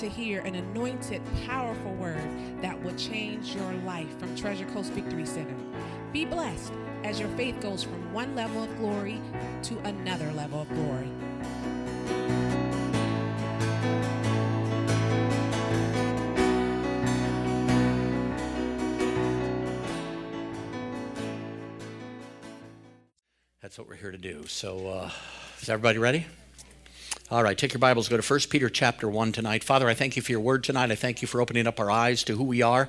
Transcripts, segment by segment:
to hear an anointed, powerful word that will change your life from Treasure Coast Victory Center. Be blessed as your faith goes from one level of glory to another level of glory. That's what we're here to do. So, uh, is everybody ready? All right, take your Bibles, go to 1 Peter chapter 1 tonight. Father, I thank you for your word tonight. I thank you for opening up our eyes to who we are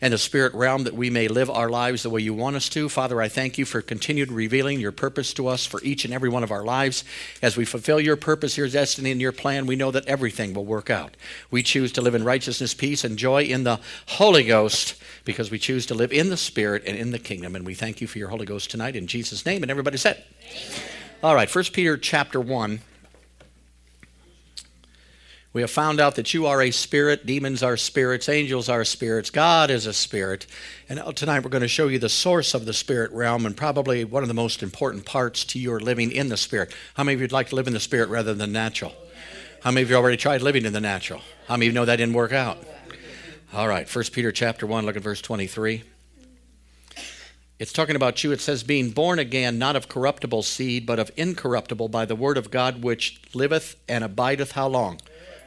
and the spirit realm that we may live our lives the way you want us to. Father, I thank you for continued revealing your purpose to us for each and every one of our lives. As we fulfill your purpose, your destiny, and your plan, we know that everything will work out. We choose to live in righteousness, peace, and joy in the Holy Ghost because we choose to live in the Spirit and in the kingdom. And we thank you for your Holy Ghost tonight in Jesus' name. And everybody said, Amen. All right, 1 Peter chapter 1. We have found out that you are a spirit, demons are spirits, angels are spirits, God is a spirit. And tonight we're going to show you the source of the spirit realm and probably one of the most important parts to your living in the spirit. How many of you would like to live in the spirit rather than natural? How many of you already tried living in the natural? How many of you know that didn't work out? All right, 1 Peter chapter 1, look at verse 23. It's talking about you. It says, being born again, not of corruptible seed, but of incorruptible by the word of God, which liveth and abideth how long?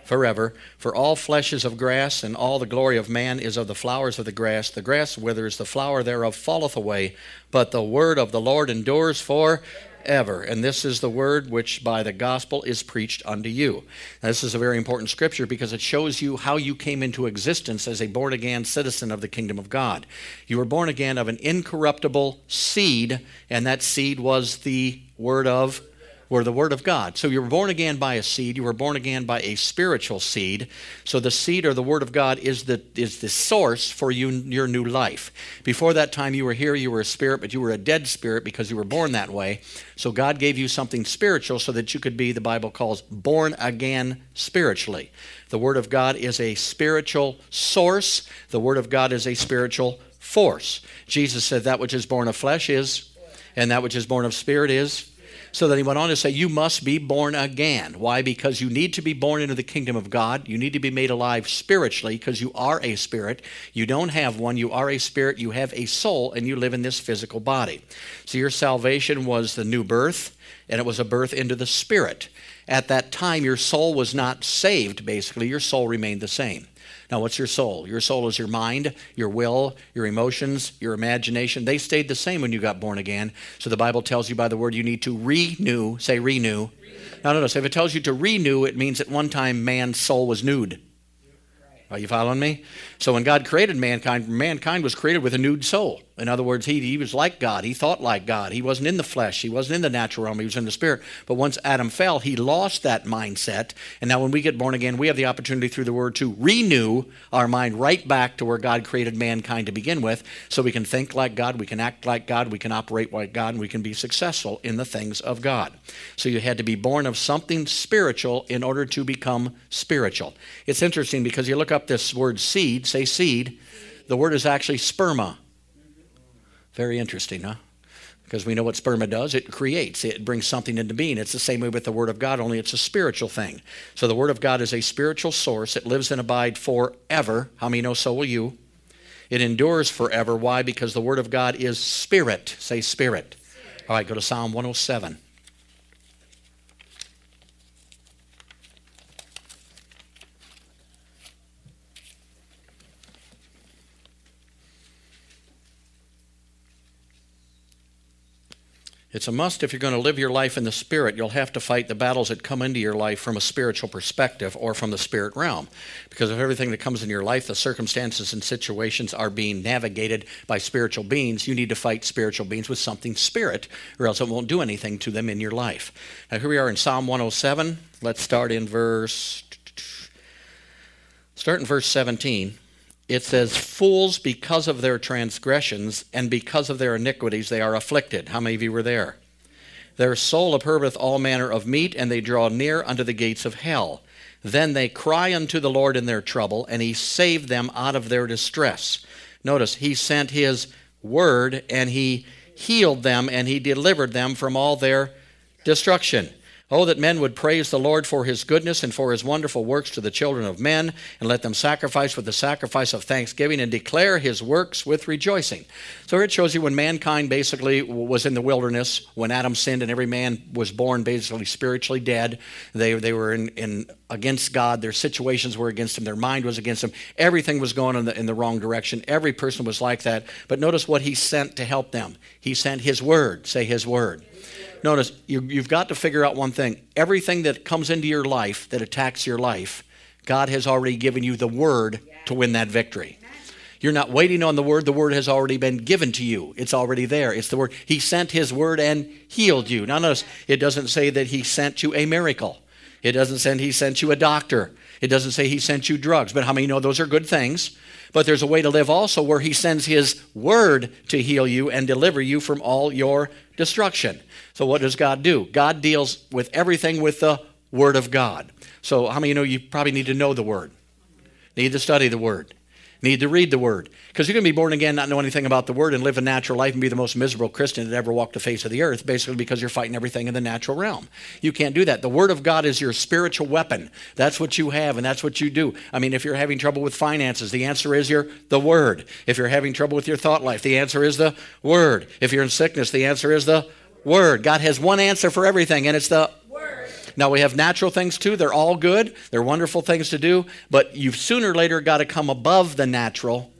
Forever. For all flesh is of grass, and all the glory of man is of the flowers of the grass. The grass withers, the flower thereof falleth away, but the word of the Lord endures for ever. And this is the word which by the gospel is preached unto you. Now, this is a very important scripture because it shows you how you came into existence as a born again citizen of the kingdom of God. You were born again of an incorruptible seed, and that seed was the word of were the Word of God. So you were born again by a seed. You were born again by a spiritual seed. So the seed or the Word of God is the, is the source for you, your new life. Before that time you were here, you were a spirit, but you were a dead spirit because you were born that way. So God gave you something spiritual so that you could be, the Bible calls, born again spiritually. The Word of God is a spiritual source, the Word of God is a spiritual force. Jesus said, That which is born of flesh is, and that which is born of spirit is so then he went on to say, You must be born again. Why? Because you need to be born into the kingdom of God. You need to be made alive spiritually because you are a spirit. You don't have one. You are a spirit. You have a soul, and you live in this physical body. So your salvation was the new birth, and it was a birth into the spirit. At that time, your soul was not saved, basically. Your soul remained the same. Now, what's your soul? Your soul is your mind, your will, your emotions, your imagination. They stayed the same when you got born again. So the Bible tells you by the word you need to renew. Say renew. renew. No, no, no. So if it tells you to renew, it means at one time man's soul was nude. Are you following me? So when God created mankind, mankind was created with a nude soul. In other words, he, he was like God. He thought like God. He wasn't in the flesh. He wasn't in the natural realm. He was in the spirit. But once Adam fell, he lost that mindset. And now when we get born again, we have the opportunity through the word to renew our mind right back to where God created mankind to begin with. So we can think like God, we can act like God, we can operate like God, and we can be successful in the things of God. So you had to be born of something spiritual in order to become spiritual. It's interesting because you look up this word seed, say seed, the word is actually sperma. Very interesting, huh? Because we know what sperma does. It creates, it brings something into being. It's the same way with the Word of God, only it's a spiritual thing. So the Word of God is a spiritual source. It lives and abides forever. How many know so will you? It endures forever. Why? Because the Word of God is spirit. Say spirit. All right, go to Psalm 107. It's a must if you're going to live your life in the Spirit. You'll have to fight the battles that come into your life from a spiritual perspective or from the spirit realm. Because of everything that comes in your life, the circumstances and situations are being navigated by spiritual beings, you need to fight spiritual beings with something spirit, or else it won't do anything to them in your life. Now, here we are in Psalm 107. Let's start in verse. Start in verse 17 it says, Fools, because of their transgressions and because of their iniquities, they are afflicted. How many of you were there? Their soul approveth all manner of meat, and they draw near unto the gates of hell. Then they cry unto the Lord in their trouble, and he saved them out of their distress. Notice, he sent his word, and he healed them, and he delivered them from all their destruction. Oh, that men would praise the Lord for his goodness and for his wonderful works to the children of men, and let them sacrifice with the sacrifice of thanksgiving and declare his works with rejoicing. So here it shows you when mankind basically was in the wilderness, when Adam sinned and every man was born basically spiritually dead, they, they were in, in against God, their situations were against him, their mind was against him, everything was going in the, in the wrong direction. Every person was like that. But notice what he sent to help them. He sent his word. Say his word. Notice, you, you've got to figure out one thing. Everything that comes into your life that attacks your life, God has already given you the word to win that victory. You're not waiting on the word. The word has already been given to you. It's already there. It's the word. He sent his word and healed you. Now, notice it doesn't say that he sent you a miracle. It doesn't say he sent you a doctor. It doesn't say he sent you drugs. But how many know those are good things? But there's a way to live also where he sends his word to heal you and deliver you from all your destruction. So, what does God do? God deals with everything with the Word of God. So, how many of you know you probably need to know the Word? Need to study the Word. Need to read the Word. Because you're going to be born again, not know anything about the Word, and live a natural life and be the most miserable Christian that ever walked the face of the earth, basically because you're fighting everything in the natural realm. You can't do that. The Word of God is your spiritual weapon. That's what you have, and that's what you do. I mean, if you're having trouble with finances, the answer is your the Word. If you're having trouble with your thought life, the answer is the Word. If you're in sickness, the answer is the Word. God has one answer for everything, and it's the Word. Now, we have natural things too. They're all good, they're wonderful things to do, but you've sooner or later got to come above the natural.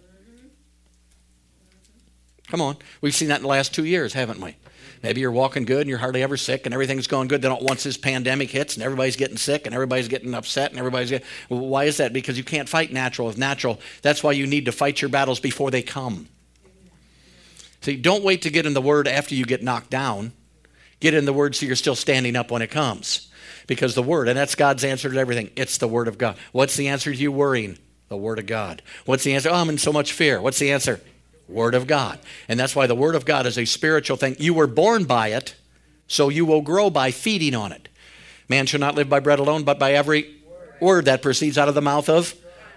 Come on. We've seen that in the last two years, haven't we? Maybe you're walking good and you're hardly ever sick and everything's going good. Then once this pandemic hits and everybody's getting sick and everybody's getting upset and everybody's getting. Well, why is that? Because you can't fight natural with natural. That's why you need to fight your battles before they come. Don't wait to get in the Word after you get knocked down. Get in the Word so you're still standing up when it comes. Because the Word, and that's God's answer to everything, it's the Word of God. What's the answer to you worrying? The Word of God. What's the answer? Oh, I'm in so much fear. What's the answer? Word of God. And that's why the Word of God is a spiritual thing. You were born by it, so you will grow by feeding on it. Man shall not live by bread alone, but by every word that proceeds out of the mouth of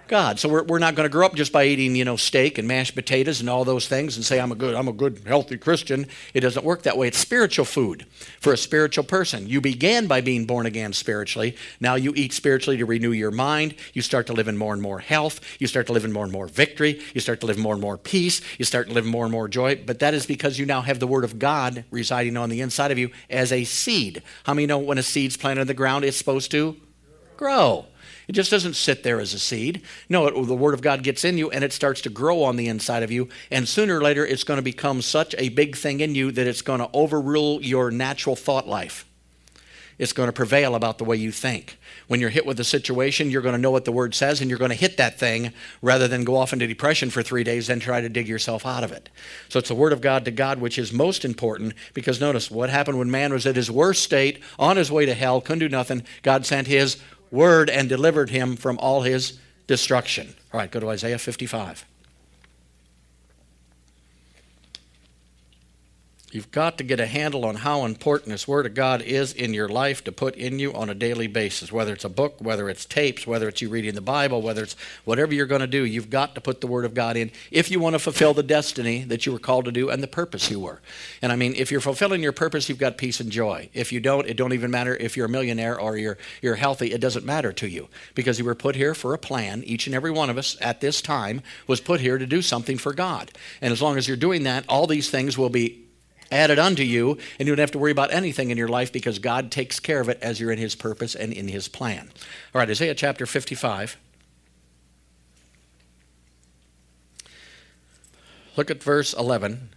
God. So we're, we're not going to grow up just by eating, you know, steak and mashed potatoes and all those things and say I'm a good I'm a good healthy Christian. It doesn't work that way. It's spiritual food for a spiritual person. You began by being born again spiritually. Now you eat spiritually to renew your mind. You start to live in more and more health. You start to live in more and more victory. You start to live more and more peace. You start to live more and more joy. But that is because you now have the word of God residing on the inside of you as a seed. How many know when a seed's planted in the ground it's supposed to grow? It just doesn't sit there as a seed. No, it, the Word of God gets in you and it starts to grow on the inside of you. And sooner or later, it's going to become such a big thing in you that it's going to overrule your natural thought life. It's going to prevail about the way you think. When you're hit with a situation, you're going to know what the Word says and you're going to hit that thing rather than go off into depression for three days and try to dig yourself out of it. So it's the Word of God to God which is most important because notice what happened when man was at his worst state, on his way to hell, couldn't do nothing. God sent His word and delivered him from all his destruction. All right, go to Isaiah 55. You've got to get a handle on how important this Word of God is in your life to put in you on a daily basis. Whether it's a book, whether it's tapes, whether it's you reading the Bible, whether it's whatever you're going to do, you've got to put the Word of God in if you want to fulfill the destiny that you were called to do and the purpose you were. And I mean, if you're fulfilling your purpose, you've got peace and joy. If you don't, it don't even matter if you're a millionaire or you're, you're healthy. It doesn't matter to you because you were put here for a plan. Each and every one of us at this time was put here to do something for God. And as long as you're doing that, all these things will be added unto you, and you don't have to worry about anything in your life because God takes care of it as you're in His purpose and in His plan. All right, Isaiah chapter 55. Look at verse 11.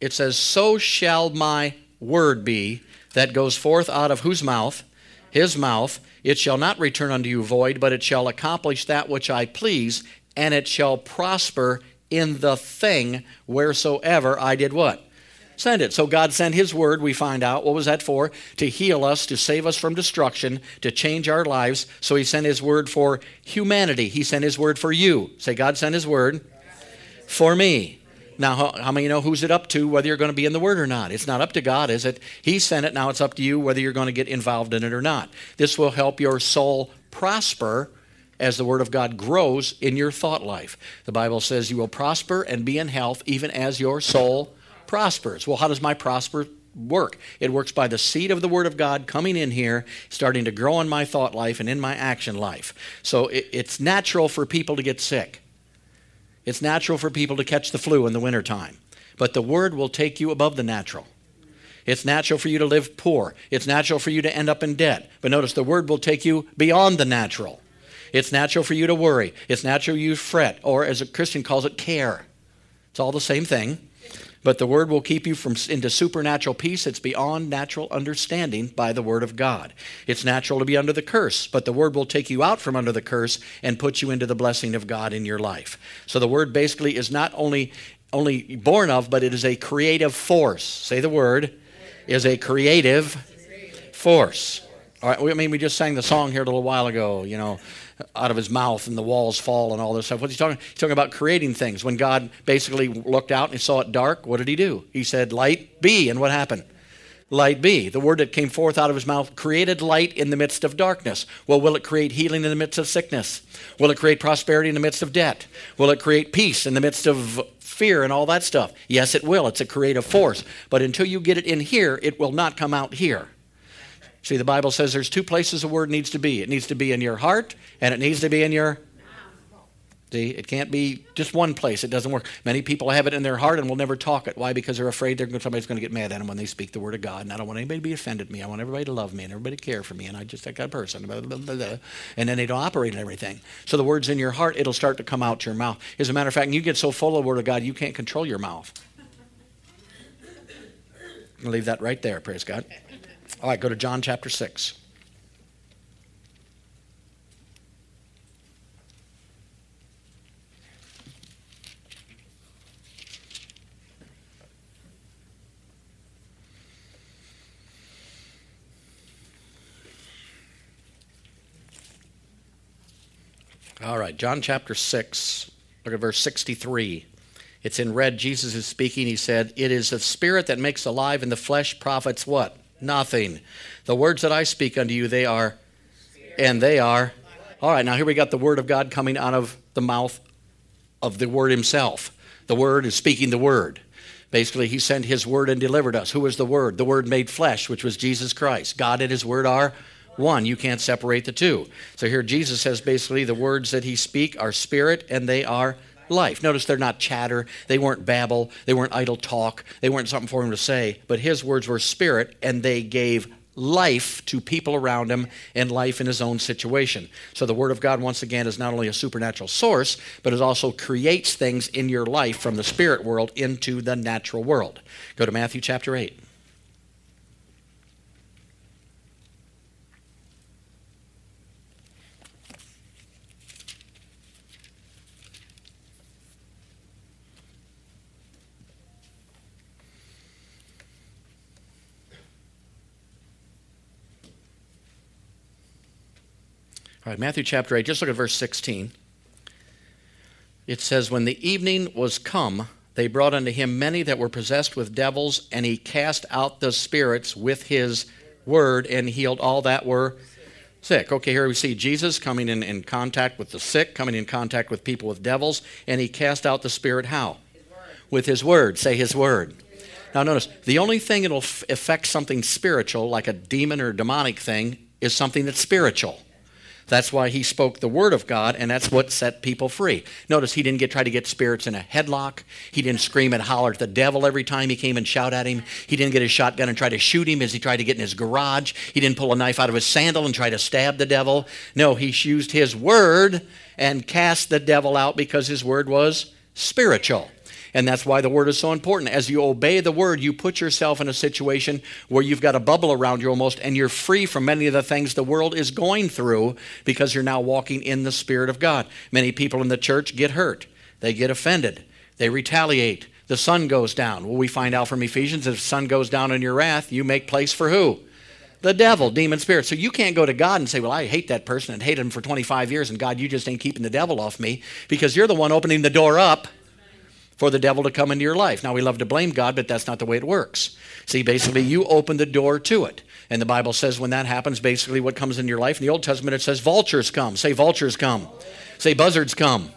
It says, So shall my word be that goes forth out of whose mouth? His mouth. It shall not return unto you void, but it shall accomplish that which I please, and it shall prosper in the thing wheresoever I did what? Send it. So God sent His word, we find out. What was that for? To heal us, to save us from destruction, to change our lives. So He sent His word for humanity. He sent His word for you. Say, God sent His word for me. Now, how, how many know who's it up to, whether you're going to be in the Word or not? It's not up to God, is it? He sent it. Now it's up to you whether you're going to get involved in it or not. This will help your soul prosper as the Word of God grows in your thought life. The Bible says you will prosper and be in health even as your soul prospers. Well, how does my prosper work. It works by the seed of the Word of God coming in here, starting to grow in my thought life and in my action life. So it, it's natural for people to get sick. It's natural for people to catch the flu in the wintertime. But the Word will take you above the natural. It's natural for you to live poor. It's natural for you to end up in debt. But notice the Word will take you beyond the natural. It's natural for you to worry. It's natural you fret, or as a Christian calls it, care. It's all the same thing. But the word will keep you from into supernatural peace. It's beyond natural understanding by the word of God. It's natural to be under the curse, but the word will take you out from under the curse and put you into the blessing of God in your life. So the word basically is not only only born of, but it is a creative force. Say the word is a creative force. All right, I mean, we just sang the song here a little while ago, you know, out of his mouth and the walls fall and all this stuff. What's he talking? He's talking about creating things. When God basically looked out and he saw it dark, what did he do? He said, Light be. And what happened? Light be. The word that came forth out of his mouth created light in the midst of darkness. Well, will it create healing in the midst of sickness? Will it create prosperity in the midst of debt? Will it create peace in the midst of fear and all that stuff? Yes, it will. It's a creative force. But until you get it in here, it will not come out here. See, the Bible says there's two places a word needs to be. It needs to be in your heart, and it needs to be in your. See, it can't be just one place. It doesn't work. Many people have it in their heart and will never talk it. Why? Because they're afraid they're, somebody's going to get mad at them when they speak the word of God. And I don't want anybody to be offended at me. I want everybody to love me and everybody to care for me. And I just that kind of person. Blah, blah, blah, and then they don't operate in everything. So the word's in your heart. It'll start to come out your mouth. As a matter of fact, you get so full of the word of God, you can't control your mouth. I'll leave that right there. Praise God. All right, go to John chapter 6. All right, John chapter 6, look at verse 63. It's in red. Jesus is speaking. He said, It is the spirit that makes alive, and the flesh profits what? Nothing. The words that I speak unto you, they are, and they are. All right, now here we got the word of God coming out of the mouth of the word himself. The word is speaking the word. Basically, he sent his word and delivered us. Who is the word? The word made flesh, which was Jesus Christ. God and his word are one. You can't separate the two. So here Jesus says basically the words that he speak are spirit and they are life. Notice they're not chatter, they weren't babble, they weren't idle talk, they weren't something for him to say, but his words were spirit and they gave life to people around him and life in his own situation. So the word of God once again is not only a supernatural source, but it also creates things in your life from the spirit world into the natural world. Go to Matthew chapter 8. All right, Matthew chapter 8, just look at verse 16. It says, When the evening was come, they brought unto him many that were possessed with devils, and he cast out the spirits with his word and healed all that were sick. Okay, here we see Jesus coming in, in contact with the sick, coming in contact with people with devils, and he cast out the spirit how? With his word. Say his word. Now, notice the only thing that'll affect something spiritual, like a demon or demonic thing, is something that's spiritual. That's why he spoke the word of God, and that's what set people free. Notice he didn't get try to get spirits in a headlock. He didn't scream and holler at the devil every time he came and shout at him. He didn't get his shotgun and try to shoot him as he tried to get in his garage. He didn't pull a knife out of his sandal and try to stab the devil. No, he used his word and cast the devil out because his word was spiritual. And that's why the word is so important. As you obey the word, you put yourself in a situation where you've got a bubble around you almost, and you're free from many of the things the world is going through because you're now walking in the Spirit of God. Many people in the church get hurt, they get offended, they retaliate. The sun goes down. Well, we find out from Ephesians if the sun goes down in your wrath, you make place for who? the devil, demon spirit. So you can't go to God and say, Well, I hate that person and hated him for 25 years, and God, you just ain't keeping the devil off me because you're the one opening the door up for the devil to come into your life. Now, we love to blame God, but that's not the way it works. See, basically, you open the door to it. And the Bible says when that happens, basically what comes in your life. In the Old Testament, it says vultures come. Say vultures come. Say buzzards come.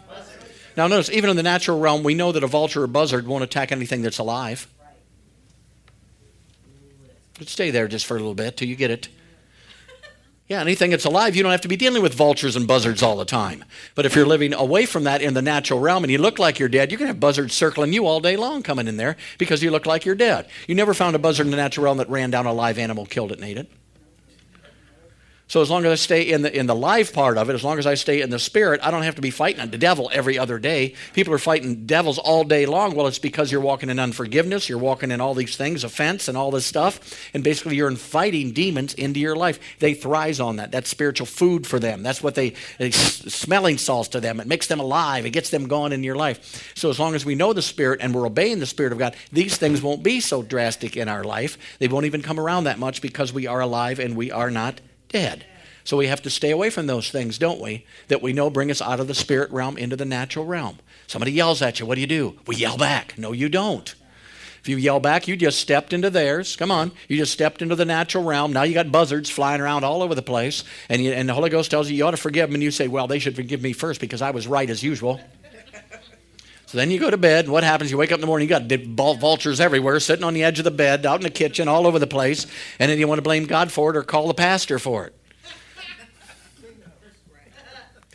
Now, notice, even in the natural realm, we know that a vulture or buzzard won't attack anything that's alive. But stay there just for a little bit till you get it. Yeah, anything that's alive, you don't have to be dealing with vultures and buzzards all the time. But if you're living away from that in the natural realm and you look like you're dead, you can have buzzards circling you all day long coming in there because you look like you're dead. You never found a buzzard in the natural realm that ran down a live animal, killed it, and ate it. So as long as I stay in the in the live part of it, as long as I stay in the spirit, I don't have to be fighting the devil every other day. People are fighting devils all day long. Well, it's because you're walking in unforgiveness, you're walking in all these things, offense and all this stuff, and basically you're inviting demons into your life. They thrive on that. That's spiritual food for them. That's what they, they smelling salts to them. It makes them alive. It gets them going in your life. So as long as we know the spirit and we're obeying the spirit of God, these things won't be so drastic in our life. They won't even come around that much because we are alive and we are not dead. So we have to stay away from those things, don't we? That we know bring us out of the spirit realm into the natural realm. Somebody yells at you. What do you do? We yell back. No, you don't. If you yell back, you just stepped into theirs. Come on. You just stepped into the natural realm. Now you got buzzards flying around all over the place. And, you, and the Holy Ghost tells you you ought to forgive them. And you say, well, they should forgive me first because I was right as usual. So then you go to bed, and what happens? You wake up in the morning, you got vultures everywhere, sitting on the edge of the bed, out in the kitchen, all over the place, and then you want to blame God for it or call the pastor for it.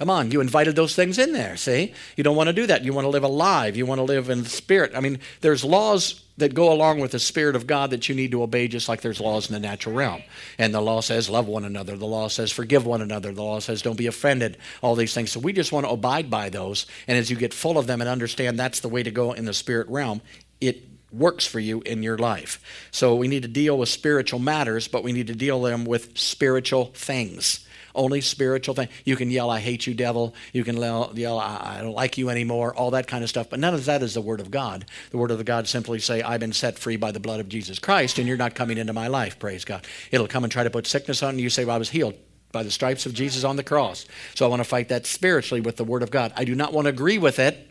Come on, you invited those things in there, see? You don't want to do that. You want to live alive. You want to live in the spirit. I mean, there's laws that go along with the spirit of God that you need to obey just like there's laws in the natural realm. And the law says love one another. The law says forgive one another. The law says don't be offended. All these things. So we just want to abide by those. And as you get full of them and understand that's the way to go in the spirit realm, it works for you in your life. So we need to deal with spiritual matters, but we need to deal them with spiritual things only spiritual thing. You can yell, I hate you, devil. You can yell, I don't like you anymore, all that kind of stuff. But none of that is the Word of God. The Word of the God simply say, I've been set free by the blood of Jesus Christ, and you're not coming into my life, praise God. It'll come and try to put sickness on you. You say, well, I was healed by the stripes of Jesus on the cross. So I want to fight that spiritually with the Word of God. I do not want to agree with it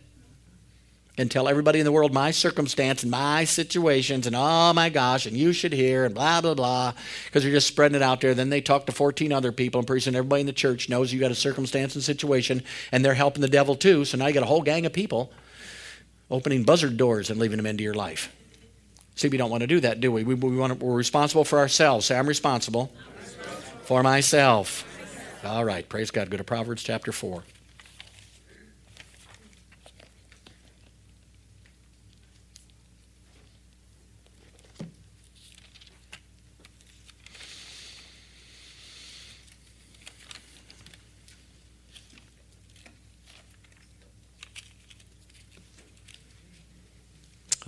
and tell everybody in the world my circumstance and my situations and oh my gosh and you should hear and blah blah blah because you're just spreading it out there. Then they talk to 14 other people and pretty soon everybody in the church knows you got a circumstance and situation and they're helping the devil too. So now you got a whole gang of people opening buzzard doors and leaving them into your life. See we don't want to do that do we, we, we want to, we're responsible for ourselves. Say i'm responsible, I'm responsible. for myself. All right praise god. Go to proverbs chapter 4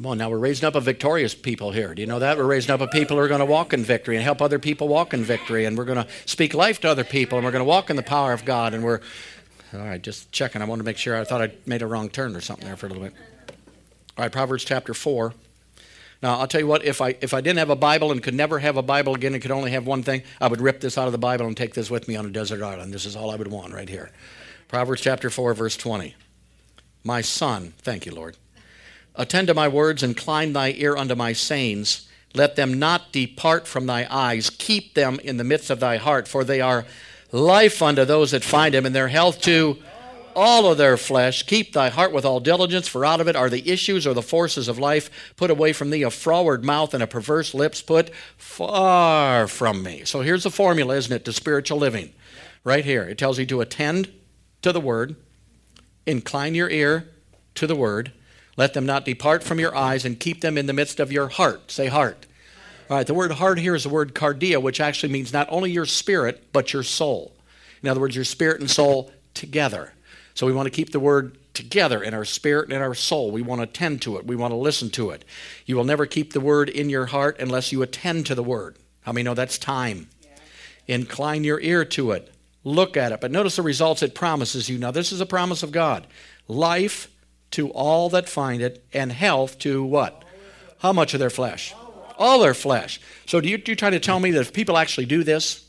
Come on, now we're raising up a victorious people here. Do you know that? We're raising up a people who are going to walk in victory and help other people walk in victory. And we're going to speak life to other people and we're going to walk in the power of God. And we're, all right, just checking. I wanted to make sure I thought I made a wrong turn or something there for a little bit. All right, Proverbs chapter 4. Now, I'll tell you what, if I, if I didn't have a Bible and could never have a Bible again and could only have one thing, I would rip this out of the Bible and take this with me on a desert island. This is all I would want right here. Proverbs chapter 4, verse 20. My son, thank you, Lord. Attend to my words, incline thy ear unto my sayings. Let them not depart from thy eyes. Keep them in the midst of thy heart, for they are life unto those that find them, and their health to all of their flesh. Keep thy heart with all diligence, for out of it are the issues or the forces of life. Put away from thee a froward mouth and a perverse lips. Put far from me. So here's the formula, isn't it, to spiritual living? Right here. It tells you to attend to the word, incline your ear to the word let them not depart from your eyes and keep them in the midst of your heart. Say heart. All right, the word heart here is the word cardia, which actually means not only your spirit, but your soul. In other words, your spirit and soul together. So we want to keep the word together in our spirit and in our soul. We want to attend to it. We want to listen to it. You will never keep the word in your heart unless you attend to the word. How many know that's time? Yeah. Incline your ear to it. Look at it. But notice the results it promises you. Now, this is a promise of God life to all that find it, and health to what? How much of their flesh? All their flesh. So do you, you try to tell me that if people actually do this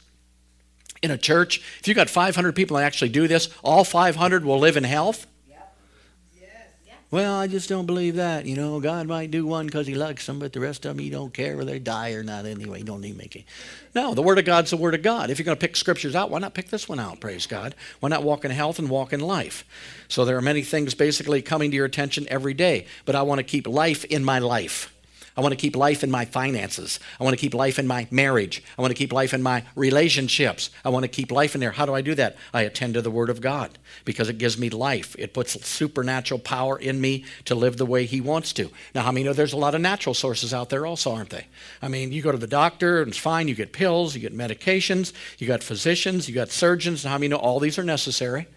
in a church, if you got 500 people that actually do this, all 500 will live in health? Well, I just don't believe that. You know, God might do one because he likes them, but the rest of them, he don't care whether they die or not anyway. Don't need make it. No, the Word of God's the Word of God. If you're going to pick scriptures out, why not pick this one out, praise God? Why not walk in health and walk in life? So there are many things basically coming to your attention every day, but I want to keep life in my life. I want to keep life in my finances. I want to keep life in my marriage. I want to keep life in my relationships. I want to keep life in there. How do I do that? I attend to the Word of God because it gives me life. It puts supernatural power in me to live the way He wants to. Now, how many know there's a lot of natural sources out there also, aren't they? I mean, you go to the doctor and it's fine. You get pills, you get medications, you got physicians, you got surgeons. And how many know all these are necessary?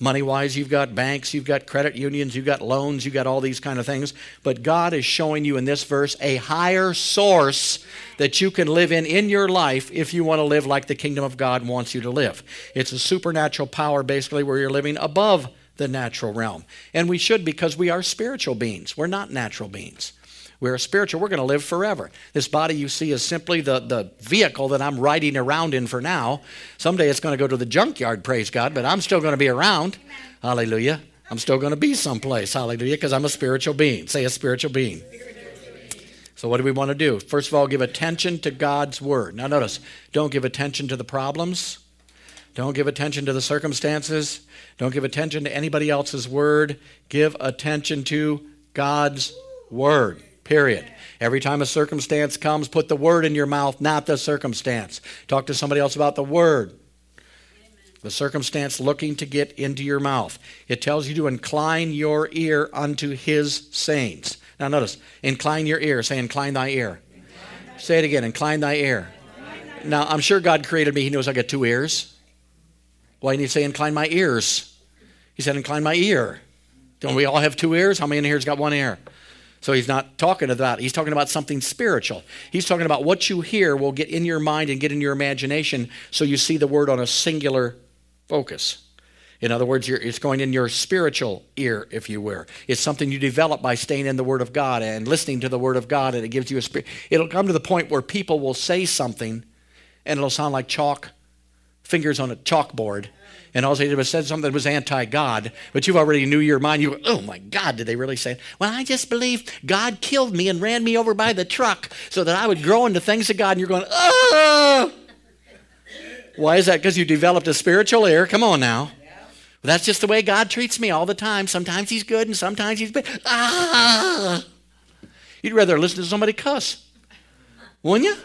Money wise, you've got banks, you've got credit unions, you've got loans, you've got all these kind of things. But God is showing you in this verse a higher source that you can live in in your life if you want to live like the kingdom of God wants you to live. It's a supernatural power, basically, where you're living above the natural realm. And we should because we are spiritual beings, we're not natural beings. We're spiritual. We're going to live forever. This body you see is simply the, the vehicle that I'm riding around in for now. Someday it's going to go to the junkyard, praise God, but I'm still going to be around. Hallelujah. I'm still going to be someplace. Hallelujah, because I'm a spiritual being. Say a spiritual being. So, what do we want to do? First of all, give attention to God's word. Now, notice, don't give attention to the problems. Don't give attention to the circumstances. Don't give attention to anybody else's word. Give attention to God's word. Period. Every time a circumstance comes, put the word in your mouth, not the circumstance. Talk to somebody else about the word. The circumstance looking to get into your mouth. It tells you to incline your ear unto his sayings. Now notice, incline your ear. Say, incline thy ear. Incline. Say it again, incline thy ear. Incline. Now, I'm sure God created me. He knows I got two ears. Why didn't he say, incline my ears? He said, incline my ear. Don't we all have two ears? How many in here's got one ear? So he's not talking about, he's talking about something spiritual. He's talking about what you hear will get in your mind and get in your imagination so you see the word on a singular focus. In other words, it's going in your spiritual ear, if you will. It's something you develop by staying in the Word of God and listening to the Word of God, and it gives you a spirit. It'll come to the point where people will say something, and it'll sound like chalk, fingers on a chalkboard, and all they did was said something that was anti-God, but you already knew your mind. You go, oh my God, did they really say it? Well, I just believe God killed me and ran me over by the truck so that I would grow into things of God. And you're going, oh! Why is that? Because you developed a spiritual ear. Come on now. That's just the way God treats me all the time. Sometimes He's good and sometimes He's bad. Ah! You'd rather listen to somebody cuss, wouldn't you?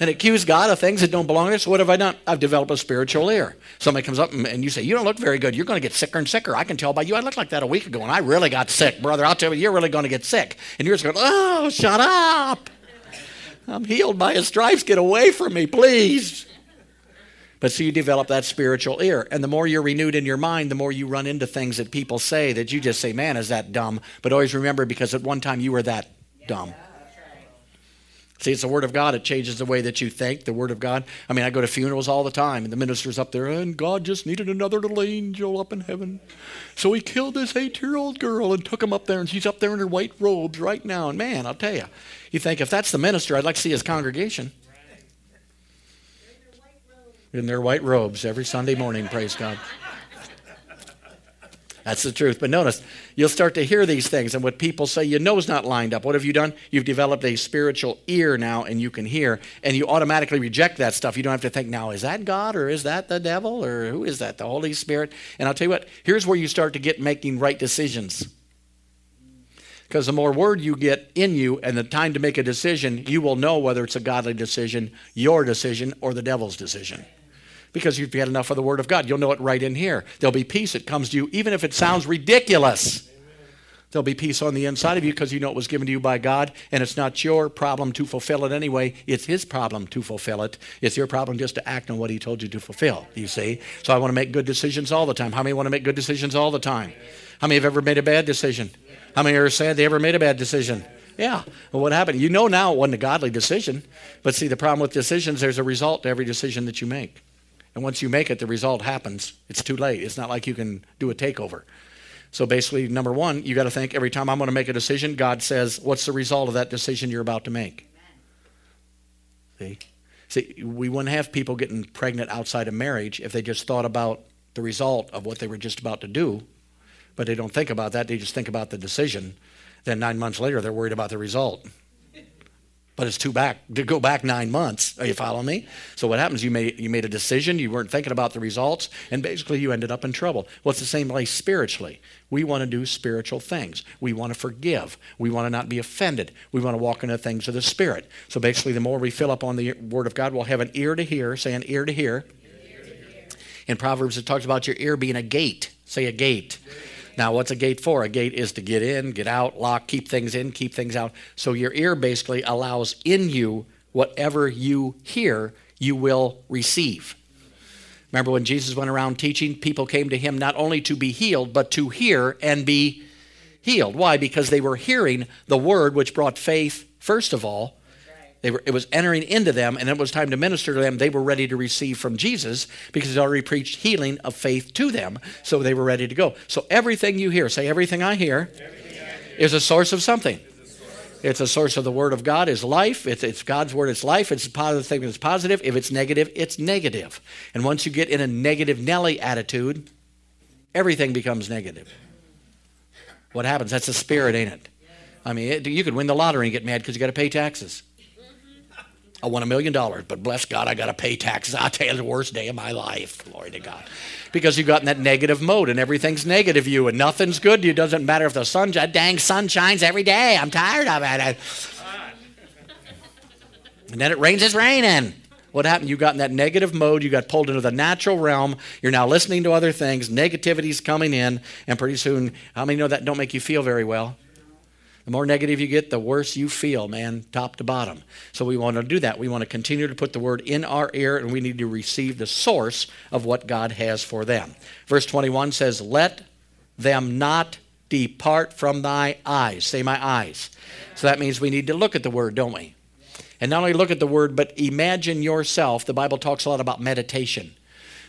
And accuse God of things that don't belong to us. What have I done? I've developed a spiritual ear. Somebody comes up and you say, You don't look very good. You're going to get sicker and sicker. I can tell by you. I looked like that a week ago and I really got sick. Brother, I'll tell you, you're really going to get sick. And you're just going, Oh, shut up. I'm healed by his stripes. Get away from me, please. But so you develop that spiritual ear. And the more you're renewed in your mind, the more you run into things that people say that you just say, Man, is that dumb? But always remember because at one time you were that dumb. See, it's the Word of God. It changes the way that you think. The Word of God. I mean, I go to funerals all the time, and the minister's up there, and God just needed another little angel up in heaven. So he killed this eight year old girl and took him up there, and she's up there in her white robes right now. And man, I'll tell you, you think if that's the minister, I'd like to see his congregation. In their white robes every Sunday morning, praise God. That's the truth. But notice, you'll start to hear these things, and what people say, your nose not lined up. What have you done? You've developed a spiritual ear now, and you can hear, and you automatically reject that stuff. You don't have to think, now, is that God, or is that the devil, or who is that? The Holy Spirit? And I'll tell you what, here's where you start to get making right decisions. Because the more word you get in you and the time to make a decision, you will know whether it's a godly decision, your decision, or the devil's decision because you've had enough of the Word of God. You'll know it right in here. There'll be peace that comes to you, even if it sounds ridiculous. There'll be peace on the inside of you because you know it was given to you by God, and it's not your problem to fulfill it anyway. It's His problem to fulfill it. It's your problem just to act on what He told you to fulfill, you see? So I want to make good decisions all the time. How many want to make good decisions all the time? How many have ever made a bad decision? How many are sad they ever made a bad decision? Yeah. Well, what happened? You know now it wasn't a godly decision. But see, the problem with decisions, there's a result to every decision that you make. And once you make it, the result happens. It's too late. It's not like you can do a takeover. So basically, number one, you got to think every time I'm going to make a decision, God says, What's the result of that decision you're about to make? See? See, we wouldn't have people getting pregnant outside of marriage if they just thought about the result of what they were just about to do, but they don't think about that. They just think about the decision. Then nine months later, they're worried about the result. But it's too back to go back nine months. Are you following me? So what happens? You made you made a decision. You weren't thinking about the results, and basically you ended up in trouble. Well, it's the same way spiritually. We want to do spiritual things. We want to forgive. We want to not be offended. We want to walk into things of the Spirit. So basically, the more we fill up on the Word of God, we'll have an ear to hear. Say an ear to hear. In Proverbs, it talks about your ear being a gate. Say a gate. Now, what's a gate for? A gate is to get in, get out, lock, keep things in, keep things out. So your ear basically allows in you whatever you hear, you will receive. Remember when Jesus went around teaching, people came to him not only to be healed, but to hear and be healed. Why? Because they were hearing the word which brought faith, first of all, they were, it was entering into them, and it was time to minister to them. They were ready to receive from Jesus because he already preached healing of faith to them, so they were ready to go. So everything you hear, say everything I hear, everything I hear. is a source of something. It's a source of the Word of God, is life. It's, it's God's Word, it's life. It's a positive thing, it's positive. If it's negative, it's negative. And once you get in a negative Nelly attitude, everything becomes negative. What happens? That's the spirit, ain't it? I mean, it, you could win the lottery and get mad because you got to pay taxes. I won a million dollars, but bless God, I got to pay taxes. I tell you, the worst day of my life. Glory to God. Because you got in that negative mode and everything's negative you and nothing's good to you. Doesn't matter if the sun, dang sun shines every day. I'm tired of it. And then it rains, it's raining. What happened? You got in that negative mode. You got pulled into the natural realm. You're now listening to other things. Negativity's coming in. And pretty soon, how many know that don't make you feel very well? The more negative you get, the worse you feel, man, top to bottom. So we want to do that. We want to continue to put the word in our ear, and we need to receive the source of what God has for them. Verse 21 says, Let them not depart from thy eyes. Say, my eyes. So that means we need to look at the word, don't we? And not only look at the word, but imagine yourself. The Bible talks a lot about meditation.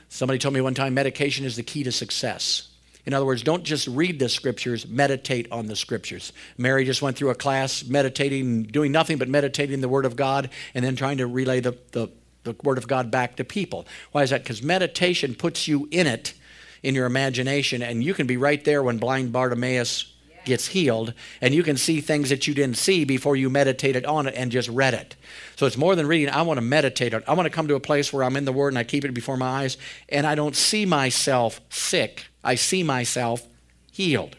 Somebody told me one time medication is the key to success. In other words, don't just read the scriptures, meditate on the scriptures. Mary just went through a class meditating, doing nothing but meditating the Word of God and then trying to relay the, the, the Word of God back to people. Why is that? Because meditation puts you in it, in your imagination, and you can be right there when blind Bartimaeus gets healed, and you can see things that you didn't see before you meditated on it and just read it. So it's more than reading. I want to meditate on. I want to come to a place where I'm in the Word and I keep it before my eyes, and I don't see myself sick. I see myself healed.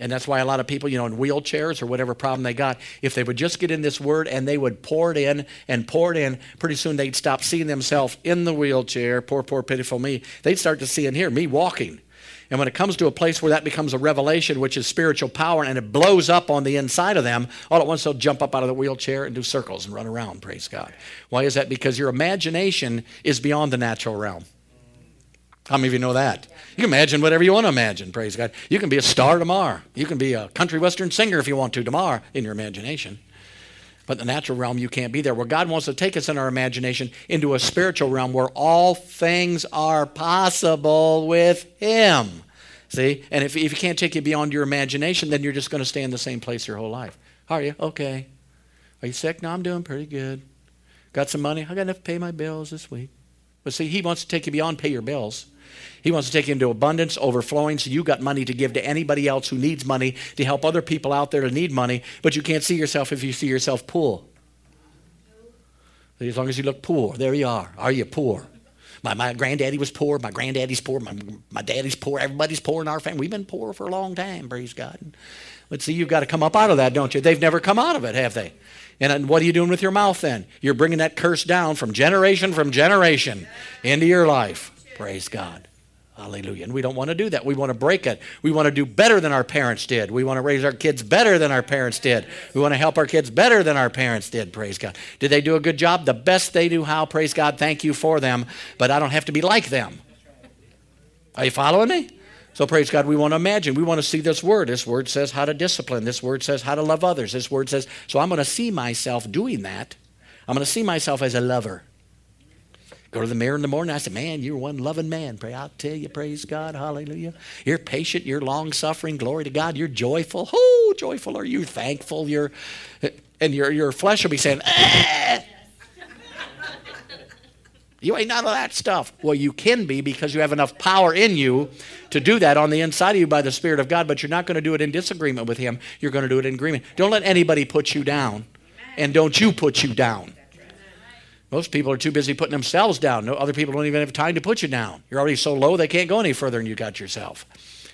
And that's why a lot of people, you know, in wheelchairs or whatever problem they got, if they would just get in this word and they would pour it in and pour it in, pretty soon they'd stop seeing themselves in the wheelchair, poor, poor, pitiful me. They'd start to see and hear me walking. And when it comes to a place where that becomes a revelation, which is spiritual power, and it blows up on the inside of them, all at once they'll jump up out of the wheelchair and do circles and run around, praise God. Why is that? Because your imagination is beyond the natural realm. How many of you know that? You can imagine whatever you want to imagine, praise God. You can be a star tomorrow. You can be a country western singer if you want to tomorrow in your imagination. But the natural realm, you can't be there. Where God wants to take us in our imagination into a spiritual realm where all things are possible with Him. See? And if, if He can't take you beyond your imagination, then you're just going to stay in the same place your whole life. How are you? Okay. Are you sick? No, I'm doing pretty good. Got some money? I got enough to pay my bills this week. But see, He wants to take you beyond pay your bills. He wants to take you into abundance, overflowing, so you've got money to give to anybody else who needs money to help other people out there to need money, but you can't see yourself if you see yourself poor. As long as you look poor, there you are. Are you poor? My, my granddaddy was poor. My granddaddy's poor. My, my daddy's poor. Everybody's poor in our family. We've been poor for a long time, praise God. Let's see, you've got to come up out of that, don't you? They've never come out of it, have they? And what are you doing with your mouth then? You're bringing that curse down from generation from generation into your life. Praise God. Hallelujah. And we don't want to do that. We want to break it. We want to do better than our parents did. We want to raise our kids better than our parents did. We want to help our kids better than our parents did. Praise God. Did they do a good job? The best they knew how. Praise God. Thank you for them. But I don't have to be like them. Are you following me? So praise God, we want to imagine. We want to see this word. This word says how to discipline. This word says how to love others. This word says, so I'm going to see myself doing that. I'm going to see myself as a lover. Go to the mirror in the morning. I said, Man, you're one loving man. Pray, I'll tell you, praise God, hallelujah. You're patient, you're long suffering, glory to God, you're joyful. Oh, joyful are you, thankful, you're and your your flesh will be saying, ah! You ain't none of that stuff. Well, you can be because you have enough power in you to do that on the inside of you by the Spirit of God, but you're not going to do it in disagreement with Him. You're going to do it in agreement. Don't let anybody put you down. And don't you put you down. Most people are too busy putting themselves down. No, other people don't even have time to put you down. You're already so low they can't go any further than you got yourself.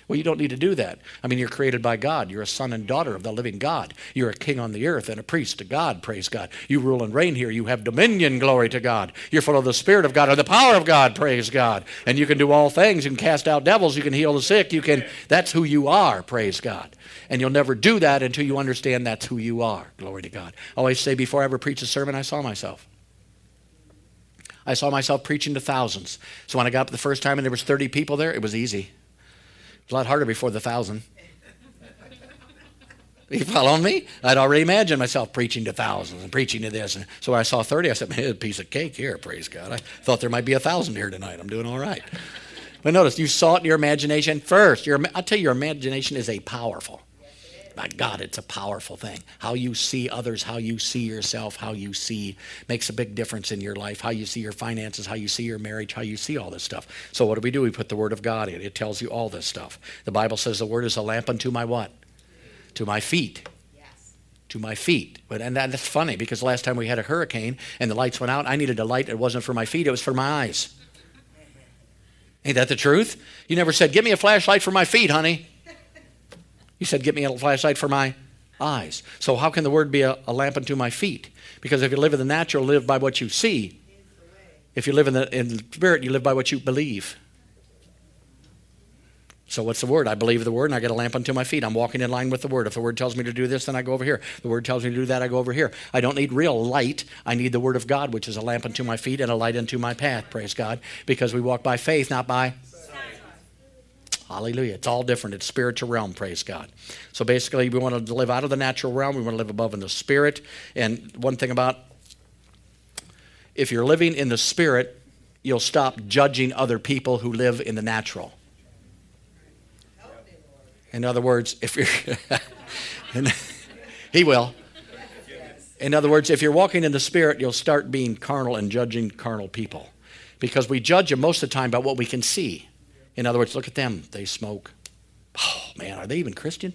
Well, you don't need to do that. I mean, you're created by God. You're a son and daughter of the living God. You're a king on the earth and a priest to God, praise God. You rule and reign here. You have dominion, glory to God. You're full of the Spirit of God and the power of God, praise God. And you can do all things. You can cast out devils. You can heal the sick. You can, that's who you are, praise God. And you'll never do that until you understand that's who you are, glory to God. I always say before I ever preach a sermon, I saw myself. I saw myself preaching to thousands. So when I got up the first time and there was 30 people there, it was easy. It's a lot harder before the thousand. You following me? I'd already imagined myself preaching to thousands and preaching to this. And so when I saw 30, I said, man, a piece of cake here, praise God. I thought there might be a thousand here tonight. I'm doing all right. But notice, you saw it in your imagination first. Your, I'll tell you, your imagination is a powerful. My God, it's a powerful thing. How you see others, how you see yourself, how you see makes a big difference in your life. How you see your finances, how you see your marriage, how you see all this stuff. So what do we do? We put the Word of God in. It tells you all this stuff. The Bible says the Word is a lamp unto my what? To my feet. To my feet. But and that's funny because last time we had a hurricane and the lights went out, I needed a light. It wasn't for my feet, it was for my eyes. Ain't that the truth? You never said, Give me a flashlight for my feet, honey. He said, Get me a flashlight for my eyes. So, how can the word be a, a, lamp unto my feet? Because if you live in the natural, live by what you see. If you live in the, in the spirit, you live by what you believe. So, what's the word? I believe the word and I get a lamp unto my feet. I'm walking in line with the word. If the word tells me to do this, then I go over here. The word tells me to do that, I go over here. I don't need real light. I need the word of God, which is a lamp unto my feet and a light unto my path, praise God, because we walk by faith, not by Hallelujah. It's all different. It's spiritual realm, praise God. So basically, we want to live out of the natural realm. We want to live above in the spirit. And one thing about if you're living in the spirit, you'll stop judging other people who live in the natural. In other words, if you're, he will. In other words, if you're walking in the spirit, you'll start being carnal and judging carnal people. Because we judge them most of the time by what we can see. In other words, look at them. They smoke. Oh, man, are they even Christian?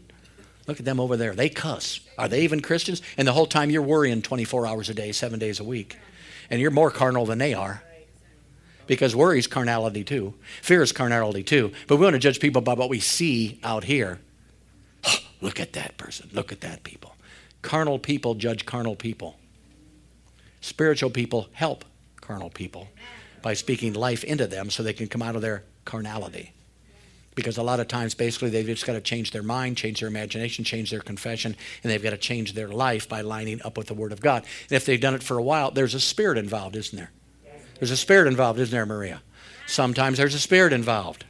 Look at them over there. They cuss. Are they even Christians? And the whole time you're worrying 24 hours a day, seven days a week. And you're more carnal than they are. Because worry is carnality too. Fear is carnality too. But we want to judge people by what we see out here. Oh, look at that person. Look at that people. Carnal people judge carnal people. Spiritual people help carnal people by speaking life into them so they can come out of their carnality. Because a lot of times, basically, they've just got to change their mind, change their imagination, change their confession, and they've got to change their life by lining up with the Word of God. And if they've done it for a while, there's a spirit involved, isn't there? There's a spirit involved, isn't there, Maria? Sometimes there's a spirit involved.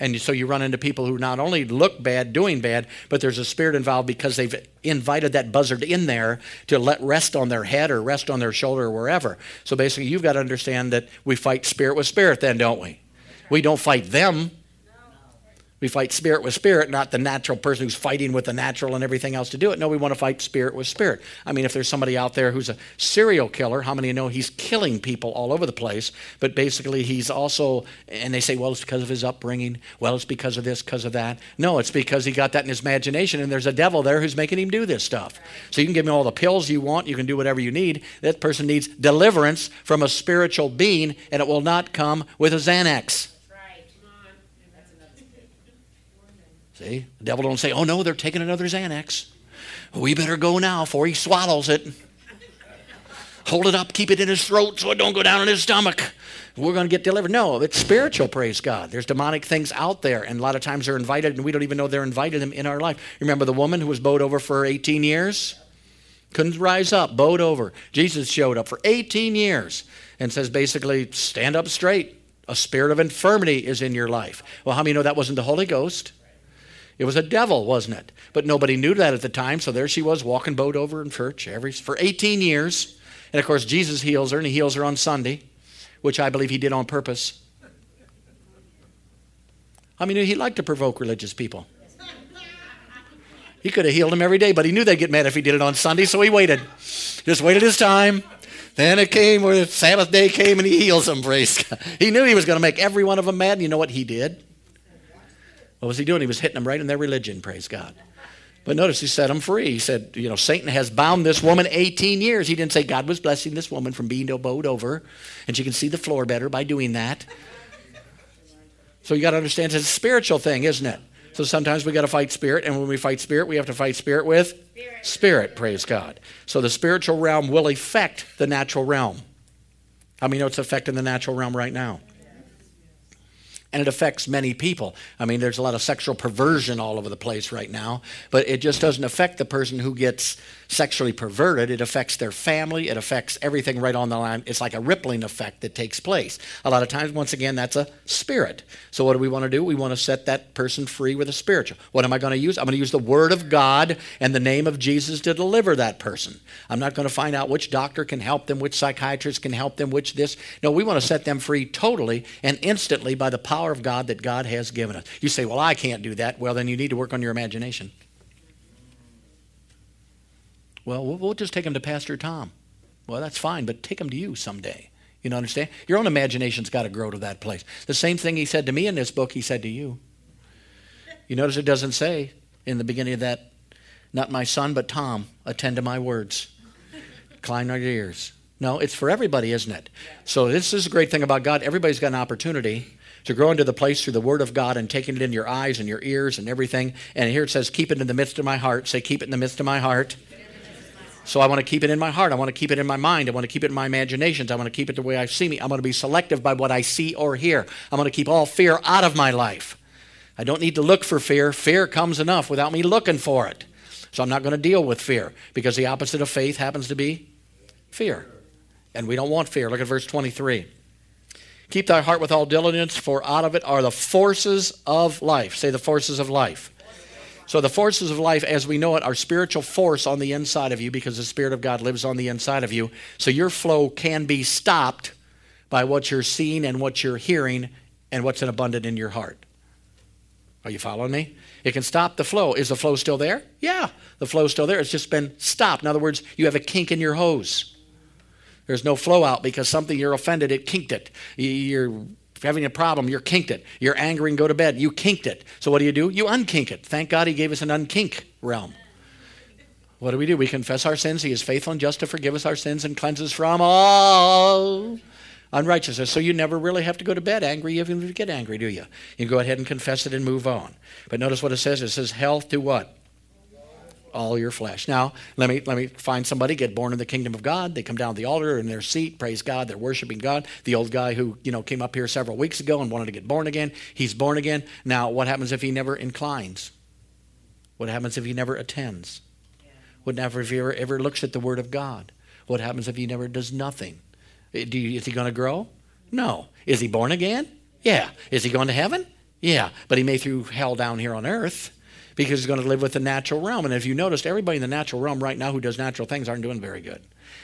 And so you run into people who not only look bad, doing bad, but there's a spirit involved because they've invited that buzzard in there to let rest on their head or rest on their shoulder or wherever. So basically, you've got to understand that we fight spirit with spirit, then, don't we? We don't fight them. We fight spirit with spirit, not the natural person who's fighting with the natural and everything else to do it. No, we want to fight spirit with spirit. I mean, if there's somebody out there who's a serial killer, how many know he's killing people all over the place? But basically, he's also, and they say, well, it's because of his upbringing. Well, it's because of this, because of that. No, it's because he got that in his imagination, and there's a devil there who's making him do this stuff. So you can give him all the pills you want, you can do whatever you need. That person needs deliverance from a spiritual being, and it will not come with a Xanax. See? The devil don't say, oh no, they're taking another Xanax. We better go now before he swallows it. Hold it up, keep it in his throat so it don't go down in his stomach. We're going to get delivered. No, it's spiritual, praise God. There's demonic things out there, and a lot of times they're invited, and we don't even know they're invited in our life. Remember the woman who was bowed over for 18 years? Couldn't rise up, bowed over. Jesus showed up for 18 years and says basically, stand up straight. A spirit of infirmity is in your life. Well, how many know that wasn't the Holy Ghost? It was a devil, wasn't it? But nobody knew that at the time, so there she was walking boat over in church every for 18 years. And of course, Jesus heals her, and he heals her on Sunday, which I believe he did on purpose. I mean, he liked to provoke religious people. He could have healed them every day, but he knew they'd get mad if he did it on Sunday, so he waited. Just waited his time. Then it came where the Sabbath day came and he heals them, praise God. He knew he was going to make every one of them mad. And you know what he did? What was he doing? He was hitting them right in their religion, praise God. But notice he set them free. He said, you know, Satan has bound this woman 18 years. He didn't say God was blessing this woman from being bowed over, and she can see the floor better by doing that. So you got to understand it's a spiritual thing, isn't it? So sometimes we got to fight spirit, and when we fight spirit, we have to fight spirit with spirit. spirit. Praise God. So the spiritual realm will affect the natural realm. How many know it's affecting the natural realm right now? And it affects many people. I mean, there's a lot of sexual perversion all over the place right now, but it just doesn't affect the person who gets sexually perverted. It affects their family, it affects everything right on the line. It's like a rippling effect that takes place. A lot of times, once again, that's a spirit. So, what do we want to do? We want to set that person free with a spiritual. What am I going to use? I'm going to use the Word of God and the name of Jesus to deliver that person. I'm not going to find out which doctor can help them, which psychiatrist can help them, which this. No, we want to set them free totally and instantly by the power of God that God has given us. You say, Well, I can't do that. Well, then you need to work on your imagination. Well, we'll just take him to Pastor Tom. Well, that's fine, but take him to you someday. You know, understand? Your own imagination's got to grow to that place. The same thing he said to me in this book, he said to you. You notice it doesn't say in the beginning of that, not my son, but Tom, attend to my words. Incline your ears. No, it's for everybody, isn't it? So this is a great thing about God. Everybody's got an opportunity to grow into the place through the Word of God and taking it in your eyes and your ears and everything. And here it says, keep it in the midst of my heart. Say, keep it in the midst of my heart. So I want to keep it in my heart. I want to keep it in my mind. I want to keep it in my imaginations. I want to keep it the way I see me. I'm going to be selective by what I see or hear. I'm going to keep all fear out of my life. I don't need to look for fear. Fear comes enough without me looking for it. So I'm not going to deal with fear because the opposite of faith happens to be fear. And we don't want fear. Look at verse 23. Keep thy heart with all diligence, for out of it are the forces of life. Say the forces of life. So, the forces of life, as we know it, are spiritual force on the inside of you because the Spirit of God lives on the inside of you. So, your flow can be stopped by what you're seeing and what you're hearing and what's in abundant in your heart. Are you following me? It can stop the flow. Is the flow still there? Yeah, the flow's still there. It's just been stopped. In other words, you have a kink in your hose. There's no flow out because something you're offended, it kinked it. You're having a problem, you're kinked it. You're angry and go to bed, you kinked it. So what do you do? You unkink it. Thank God he gave us an unkink realm. What do we do? We confess our sins. He is faithful and just to forgive us our sins and cleanse us from all unrighteousness. So you never really have to go to bed angry, even if you get angry, do you? You go ahead and confess it and move on. But notice what it says. It says health to what? All your flesh. Now, let me let me find somebody get born in the kingdom of God. They come down to the altar in their seat, praise God, they're worshiping God. The old guy who, you know, came up here several weeks ago and wanted to get born again, he's born again. Now, what happens if he never inclines? What happens if he never attends? What happens if he ever, ever looks at the word of God? What happens if he never does nothing? Eh, do you, is he going to grow? No. Is he born again? Yeah. Is he going to heaven? Yeah. But he may through hell down here on earth because he's going to live with the natural realm. And if you noticed, everybody in the natural realm right now who does natural things aren't doing very good.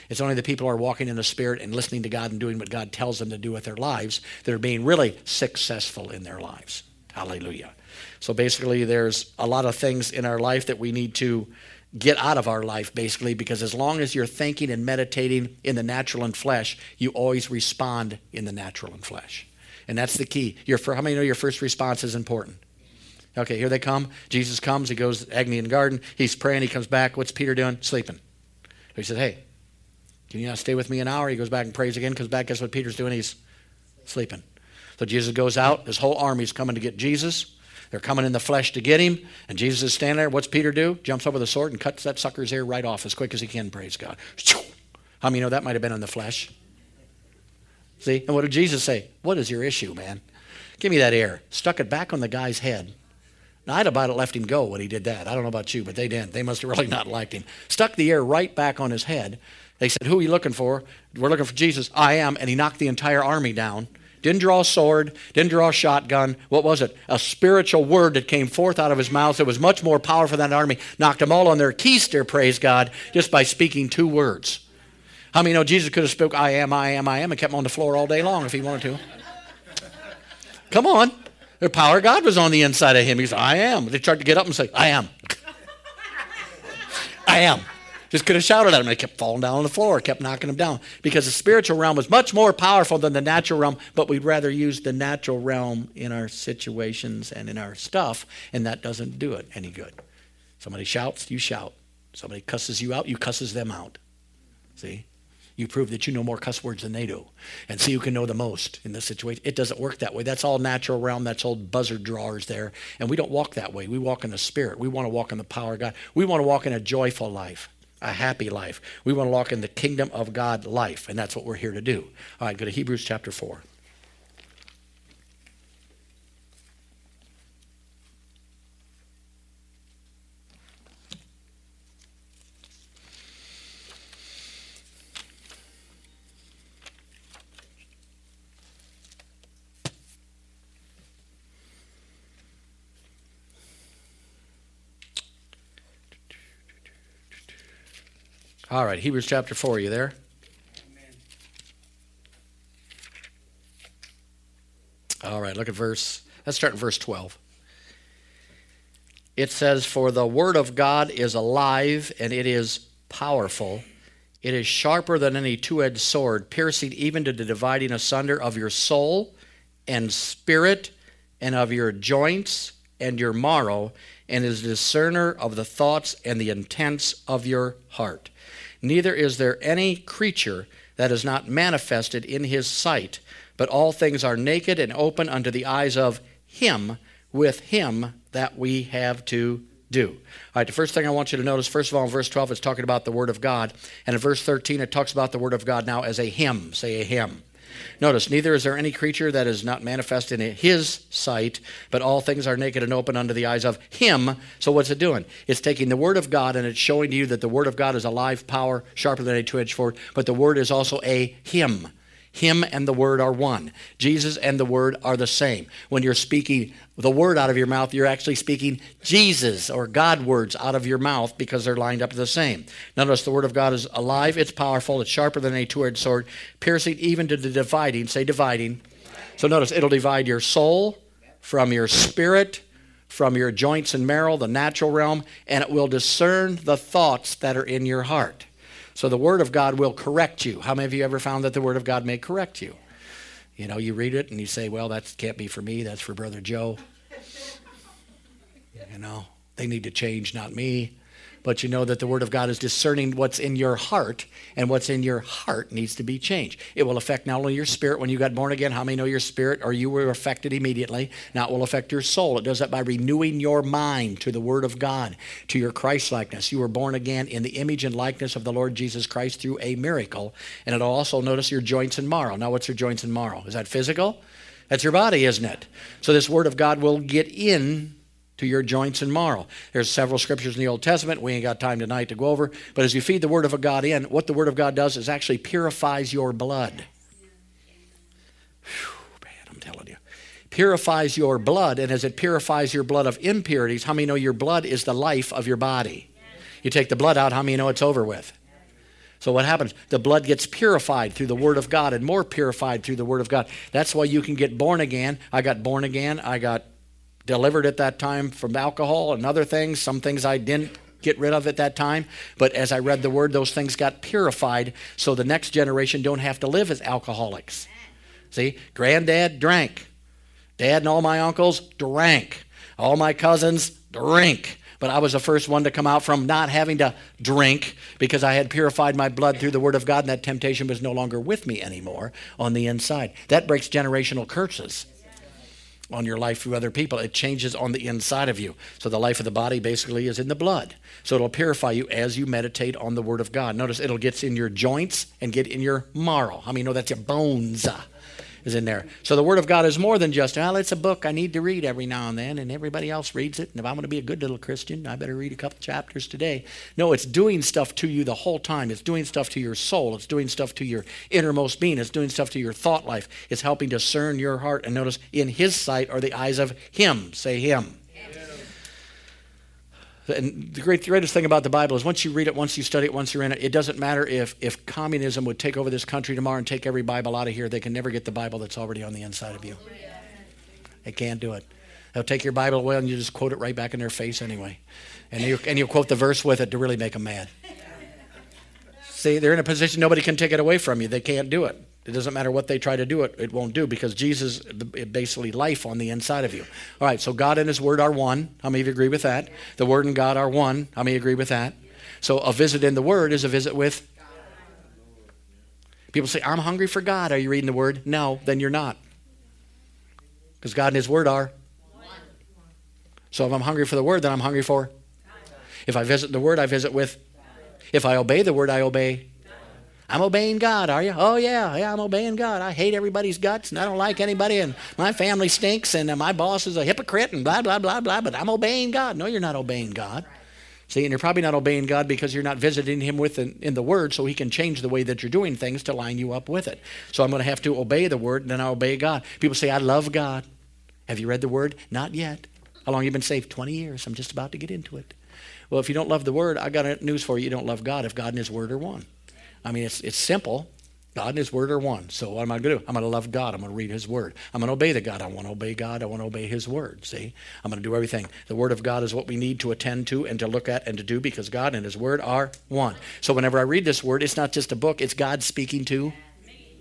It's only the people who are walking in the Spirit and listening to God and doing what God tells them to do with their lives that are being really successful in their lives. Hallelujah. So basically, there's a lot of things in our life that we need to get out of our life, basically, because as long as you're thinking and meditating in the natural and flesh, you always respond in the natural and flesh. And that's the key. Your, how many know your first response is important? Okay, here they come. Jesus comes. He goes to Agni garden. He's praying. He comes back. What's Peter doing? Sleeping. He said, Hey, can you not stay with me an hour? He goes back and prays again. Comes back. Guess what Peter's doing? He's sleeping. So Jesus goes out. His whole army's coming to get Jesus. They're coming in the flesh to get him. And Jesus is standing there. What's Peter do? Jumps over the sword and cuts that sucker's ear right off as quick as he can. Praise God. How many know that might have been in the flesh? See? And what did Jesus say? What is your issue, man? Give me that ear. Stuck it back on the guy's head. Now, I'd about let him go when he did that. I don't know about you, but they didn't. They must have really not liked him. Stuck the air right back on his head. They said, Who are you looking for? We're looking for Jesus. I am. And he knocked the entire army down. Didn't draw a sword, didn't draw a shotgun. What was it? A spiritual word that came forth out of his mouth that was much more powerful than an army. Knocked them all on their keister, praise God, just by speaking two words. How many know Jesus could have spoke, I am, I am, I am, and kept them on the floor all day long if he wanted to? Come on. The power of God was on the inside of him. He said, I am. They tried to get up and say, I am. I am. Just could have shouted at him. They kept falling down on the floor, kept knocking him down. Because the spiritual realm was much more powerful than the natural realm, but we'd rather use the natural realm in our situations and in our stuff, and that doesn't do it any good. Somebody shouts, you shout. Somebody cusses you out, you cusses them out. See? You prove that you know more cuss words than they do. And see who can know the most in this situation. It doesn't work that way. That's all natural realm. That's old buzzard drawers there. And we don't walk that way. We walk in the spirit. We want to walk in the power of God. We want to walk in a joyful life, a happy life. We want to walk in the kingdom of God life. And that's what we're here to do. All right, go to Hebrews chapter 4. All right, Hebrews chapter 4, are you there? All right, look at verse, let's start in verse 12. It says, For the word of God is alive and it is powerful. It is sharper than any two edged sword, piercing even to the dividing asunder of your soul and spirit and of your joints and your marrow, and is discerner of the thoughts and the intents of your heart. Neither is there any creature that is not manifested in his sight, but all things are naked and open unto the eyes of him, with him that we have to do. All right, the first thing I want you to notice, first of all, in verse 12, it's talking about the Word of God. And in verse 13, it talks about the Word of God now as a him. Say a him. Notice, neither is there any creature that is not manifest in his sight, but all things are naked and open under the eyes of him. So what's it doing? It's taking the word of God and it's showing to you that the word of God is a live power, sharper than a two-edged sword, but the word is also a him. Him and the Word are one. Jesus and the Word are the same. When you're speaking the Word out of your mouth, you're actually speaking Jesus or God words out of your mouth because they're lined up the same. Notice the Word of God is alive, it's powerful, it's sharper than a two edged sword, piercing even to the dividing. Say dividing. So notice it'll divide your soul from your spirit, from your joints and marrow, the natural realm, and it will discern the thoughts that are in your heart. So the Word of God will correct you. How many of you ever found that the Word of God may correct you? You know, you read it and you say, well, that can't be for me, that's for Brother Joe. You know, they need to change, not me but you know that the Word of God is discerning what's in your heart, and what's in your heart needs to be changed. It will affect not only your spirit when you got born again, how many know your spirit or you were affected immediately? Now it will affect your soul. It does that by renewing your mind to the Word of God, to your Christ likeness. You were born again in the image and likeness of the Lord Jesus Christ through a miracle. And it'll also notice your joints and marrow. Now, what's your joints and marrow? Is that physical? That's your body, isn't it? So this Word of God will get in to your joints and marrow. There's several scriptures in the Old Testament we ain't got time tonight to go over, but as you feed the Word of God in, what the Word of God does is actually purifies your blood. Whew, man, I'm telling you. Purifies your blood, and as it purifies your blood of impurities, how many know your blood is the life of your body? You take the blood out, how many know it's over with? So what happens? The blood gets purified through the Word of God and more purified through the Word of God. That's why you can get born again. I got born again. I got delivered at that time from alcohol and other things. Some things I didn't get rid of at that time. But as I read the word, those things got purified so the next generation don't have to live as alcoholics. See, granddad drank. Dad and all my uncles drank. All my cousins drink. But I was the first one to come out from not having to drink because I had purified my blood through the Word of God, and that temptation was no longer with me anymore on the inside. That breaks generational curses on your life through other people. It changes on the inside of you. So the life of the body basically is in the blood. So it'll purify you as you meditate on the Word of God. Notice it'll get in your joints and get in your marrow. How many know that's your bones? Is in there. So the Word of God is more than just, well, it's a book I need to read every now and then, and everybody else reads it. And if I'm going to be a good little Christian, I better read a couple chapters today. No, it's doing stuff to you the whole time. It's doing stuff to your soul. It's doing stuff to your innermost being. It's doing stuff to your thought life. It's helping discern your heart. And notice, in His sight are the eyes of Him. Say Him. And the great, greatest thing about the Bible is once you read it, once you study it, once you're in it, it doesn't matter if, if communism would take over this country tomorrow and take every Bible out of here. They can never get the Bible that's already on the inside of you. They can't do it. They'll take your Bible away and you just quote it right back in their face anyway. And, you, and you'll quote the verse with it to really make them mad. See, they're in a position nobody can take it away from you. They can't do it. It doesn't matter what they try to do it, it won't do because Jesus is basically life on the inside of you. All right, so God and His Word are one. How many of you agree with that? The Word and God are one. How many agree with that? So a visit in the Word is a visit with. People say, I'm hungry for God. Are you reading the Word? No, then you're not. Because God and His Word are. So if I'm hungry for the Word, then I'm hungry for. If I visit the Word, I visit with. If I obey the Word, I obey I'm obeying God, are you? Oh, yeah, yeah, I'm obeying God. I hate everybody's guts and I don't like anybody and my family stinks and my boss is a hypocrite and blah, blah, blah, blah, but I'm obeying God. No, you're not obeying God. See, and you're probably not obeying God because you're not visiting Him with in, in the Word so He can change the way that you're doing things to line you up with it. So I'm going to have to obey the Word and then I obey God. People say, I love God. Have you read the Word? Not yet. How long you been saved? 20 years. I'm just about to get into it. Well, if you don't love the Word, I got news for you. You don't love God if God and His Word are one. I mean, it's, it's simple. God and His Word are one. So what am I going to do? I'm going to love God. I'm going to read His Word. I'm going to obey the God. I want to obey God. I want to obey His Word. See? I'm going to do everything. The Word of God is what we need to attend to and to look at and to do because God and His Word are one. So whenever I read this Word, it's not just a book, it's God speaking to. Me.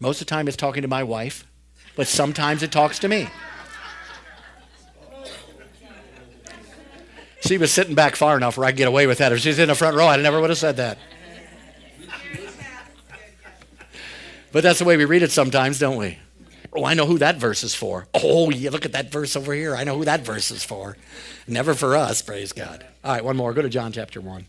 Most of the time it's talking to my wife, but sometimes it talks to me. She was sitting back far enough where I could get away with that. If she's in the front row, I never would have said that. But that's the way we read it sometimes, don't we? Oh, I know who that verse is for. Oh, you look at that verse over here. I know who that verse is for. Never for us, praise God. All right, one more. Go to John chapter 1.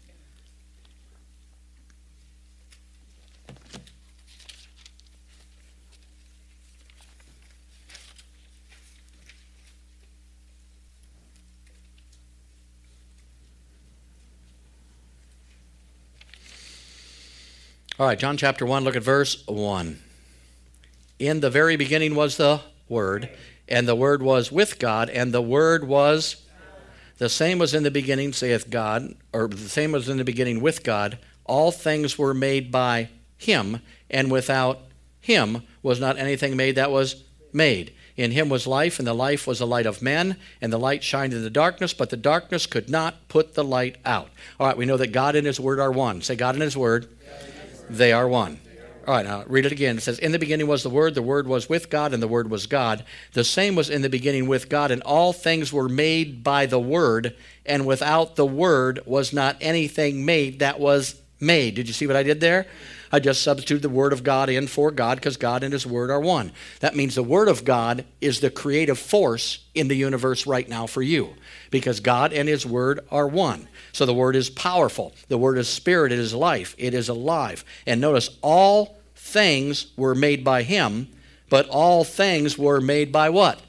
All right, John chapter 1, look at verse 1. In the very beginning was the Word, and the Word was with God, and the Word was the same was in the beginning, saith God, or the same was in the beginning with God. All things were made by Him, and without Him was not anything made that was made. In Him was life, and the life was the light of men, and the light shined in the darkness, but the darkness could not put the light out. All right, we know that God and His Word are one. Say, God and His Word they are one. All right, now read it again. It says, In the beginning was the Word, the Word was with God, and the Word was God. The same was in the beginning with God, and all things were made by the Word, and without the Word was not anything made that was made. Did you see what I did there? I just substituted the Word of God in for God because God and His Word are one. That means the Word of God is the creative force in the universe right now for you because God and His Word are one. So the Word is powerful. The Word is spirit. It is life. It is alive. And notice, all things were made by Him, but all things were made by what?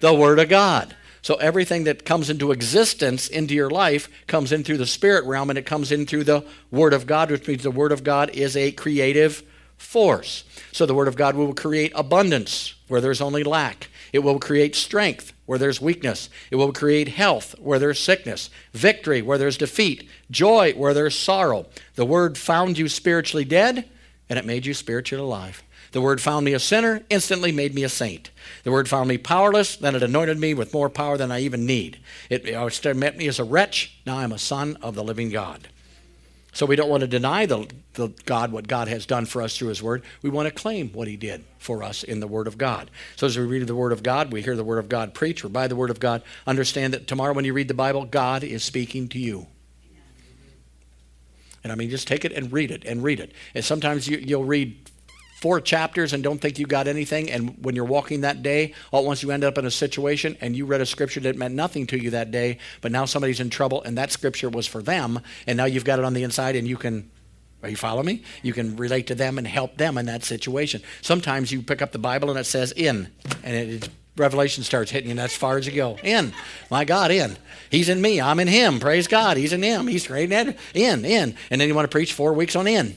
The Word of God. So everything that comes into existence into your life comes in through the spirit realm and it comes in through the Word of God, which means the Word of God is a creative force. So the Word of God will create abundance where there's only lack. It will create strength where there's weakness. It will create health where there's sickness, victory where there's defeat, joy where there's sorrow. The Word found you spiritually dead and it made you spiritually alive. The Word found me a sinner, instantly made me a saint. The Word found me powerless, then it anointed me with more power than I even need. It, met me as a wretch, now I'm a son of the living God. So we don't want to deny the, the God what God has done for us through His Word. We want to claim what He did for us in the Word of God. So as we read the Word of God, we hear the Word of God preach, or by the Word of God, understand that tomorrow when you read the Bible, God is speaking to you. And I mean, just take it and read it and read it. And sometimes you, you'll read four chapters and don't think you got anything. And when you're walking that day, all at once you end up in a situation and you read a scripture that meant nothing to you that day, but now somebody's in trouble and that scripture was for them. And now you've got it on the inside and you can. Are you following me? You can relate to them and help them in that situation. Sometimes you pick up the Bible and it says in, and it, Revelation starts hitting you, and that's far as you go. In. My God, in. He's in me. I'm in him. Praise God. He's in him. He's in, in, in. And then you want to preach four weeks on in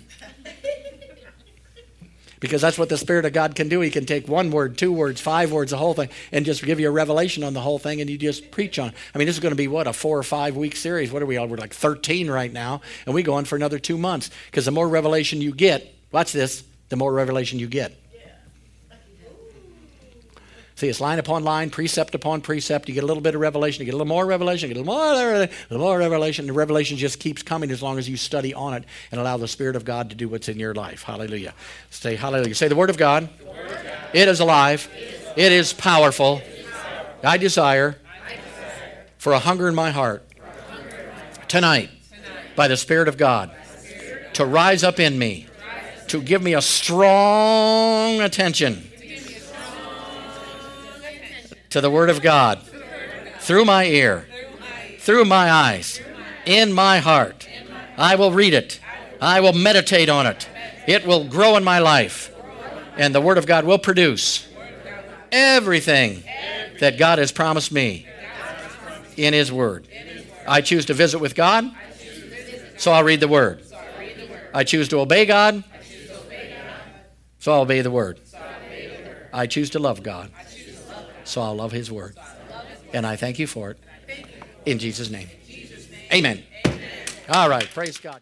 because that's what the Spirit of God can do. He can take one word, two words, five words, the whole thing, and just give you a revelation on the whole thing, and you just preach on. It. I mean, this is going to be what a four or five week series. What are we on? We're like 13 right now, and we go on for another two months because the more revelation you get, watch this, the more revelation you get. See, it's line upon line, precept upon precept. You get a little bit of revelation, you get a little more revelation, you get a little more, a little more revelation. The revelation just keeps coming as long as you study on it and allow the Spirit of God to do what's in your life. Hallelujah. Say hallelujah. Say the Word of God. Word of God. It is alive. It is, alive. It is powerful. It is. I desire, I desire for a hunger in my heart, tonight, tonight, by the Spirit of God, Spirit to rise up in me, to give me a strong attention to the Word of God through my ear, through my eyes, in my heart. I will read it. I will meditate on it. It will grow in my life. And the Word of God will produce everything that God has promised me in His Word. I choose to visit with God, so I'll read the Word. I choose to obey God, so I'll obey the Word. I choose to love God. So I'll love His word. And I thank you for it. In Jesus' name. Amen. All right. Praise God.